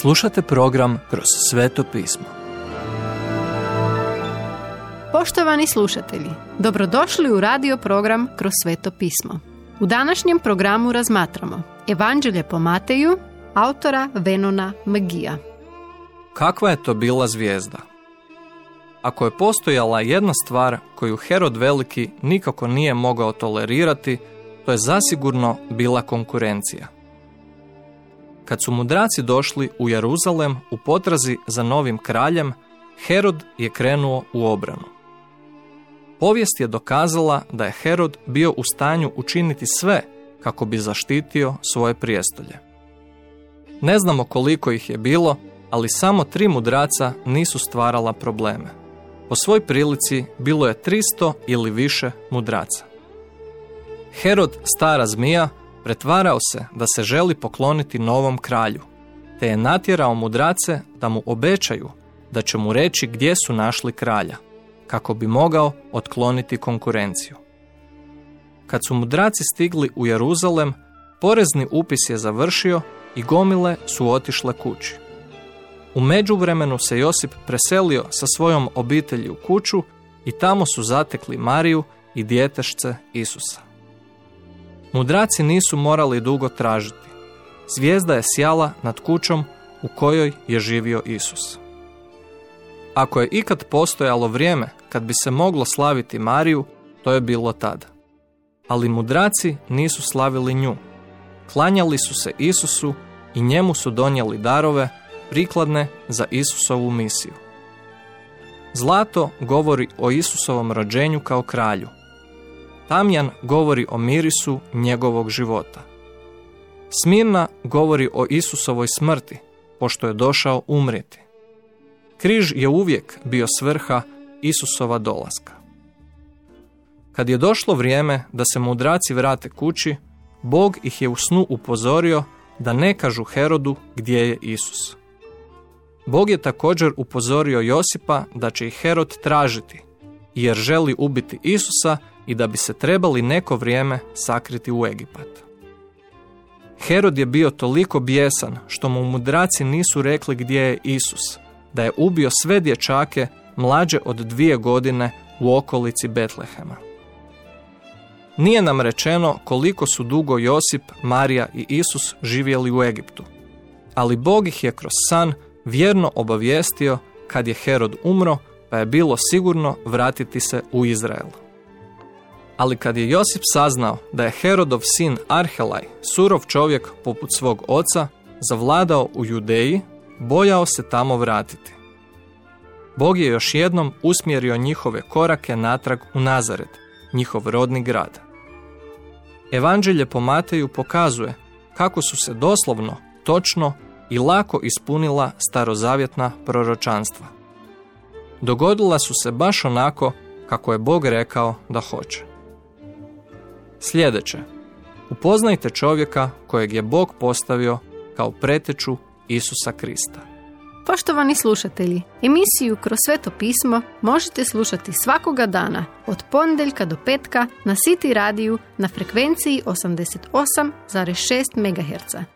Slušate program Kroz sveto pismo. Poštovani slušatelji, dobrodošli u radio program Kroz sveto pismo. U današnjem programu razmatramo Evanđelje po Mateju, autora Venona Magija. Kakva je to bila zvijezda? Ako je postojala jedna stvar koju Herod Veliki nikako nije mogao tolerirati, to je zasigurno bila konkurencija. Kad su mudraci došli u Jeruzalem u potrazi za novim kraljem, Herod je krenuo u obranu. Povijest je dokazala da je Herod bio u stanju učiniti sve kako bi zaštitio svoje prijestolje. Ne znamo koliko ih je bilo, ali samo tri mudraca nisu stvarala probleme. Po svoj prilici bilo je 300 ili više mudraca. Herod, stara zmija, pretvarao se da se želi pokloniti novom kralju, te je natjerao mudrace da mu obećaju da će mu reći gdje su našli kralja, kako bi mogao otkloniti konkurenciju. Kad su mudraci stigli u Jeruzalem, porezni upis je završio i gomile su otišle kući. U međuvremenu se Josip preselio sa svojom obitelji u kuću i tamo su zatekli Mariju i djetešce Isusa. Mudraci nisu morali dugo tražiti. Zvijezda je sjala nad kućom u kojoj je živio Isus. Ako je ikad postojalo vrijeme kad bi se moglo slaviti Mariju, to je bilo tada. Ali mudraci nisu slavili nju. Klanjali su se Isusu i njemu su donijeli darove prikladne za Isusovu misiju. Zlato govori o Isusovom rođenju kao kralju. Tamjan govori o mirisu njegovog života. Smirna govori o Isusovoj smrti, pošto je došao umrijeti. Križ je uvijek bio svrha Isusova dolaska. Kad je došlo vrijeme da se mudraci vrate kući, Bog ih je u snu upozorio da ne kažu Herodu gdje je Isus. Bog je također upozorio Josipa da će ih Herod tražiti, jer želi ubiti Isusa i da bi se trebali neko vrijeme sakriti u Egipat. Herod je bio toliko bijesan što mu mudraci nisu rekli gdje je Isus, da je ubio sve dječake mlađe od dvije godine u okolici Betlehema. Nije nam rečeno koliko su dugo Josip, Marija i Isus živjeli u Egiptu, ali Bog ih je kroz san vjerno obavijestio kad je Herod umro, pa je bilo sigurno vratiti se u Izrael. Ali kad je Josip saznao da je Herodov sin Arhelaj, surov čovjek poput svog oca, zavladao u Judeji, bojao se tamo vratiti. Bog je još jednom usmjerio njihove korake natrag u Nazaret, njihov rodni grad. Evanđelje po Mateju pokazuje kako su se doslovno, točno i lako ispunila starozavjetna proročanstva. Dogodila su se baš onako kako je Bog rekao da hoće. Sljedeće. Upoznajte čovjeka kojeg je Bog postavio kao preteču Isusa Krista. Poštovani slušatelji, emisiju Kroz sveto pismo možete slušati svakoga dana od ponedjeljka do petka na City radiju na frekvenciji 88,6 MHz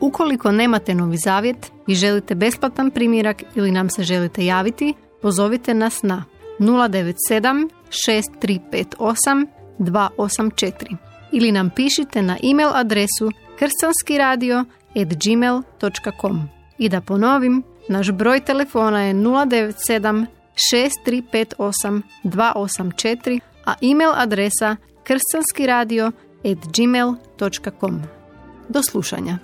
Ukoliko nemate novi zavjet i želite besplatan primjerak ili nam se želite javiti, pozovite nas na 097 6358 284 ili nam pišite na e-mail adresu kršćanskiradio.gmail.com I da ponovim, naš broj telefona je 097 6358 284, a e-mail adresa kršćanskiradio.gmail.com. Do slušanja.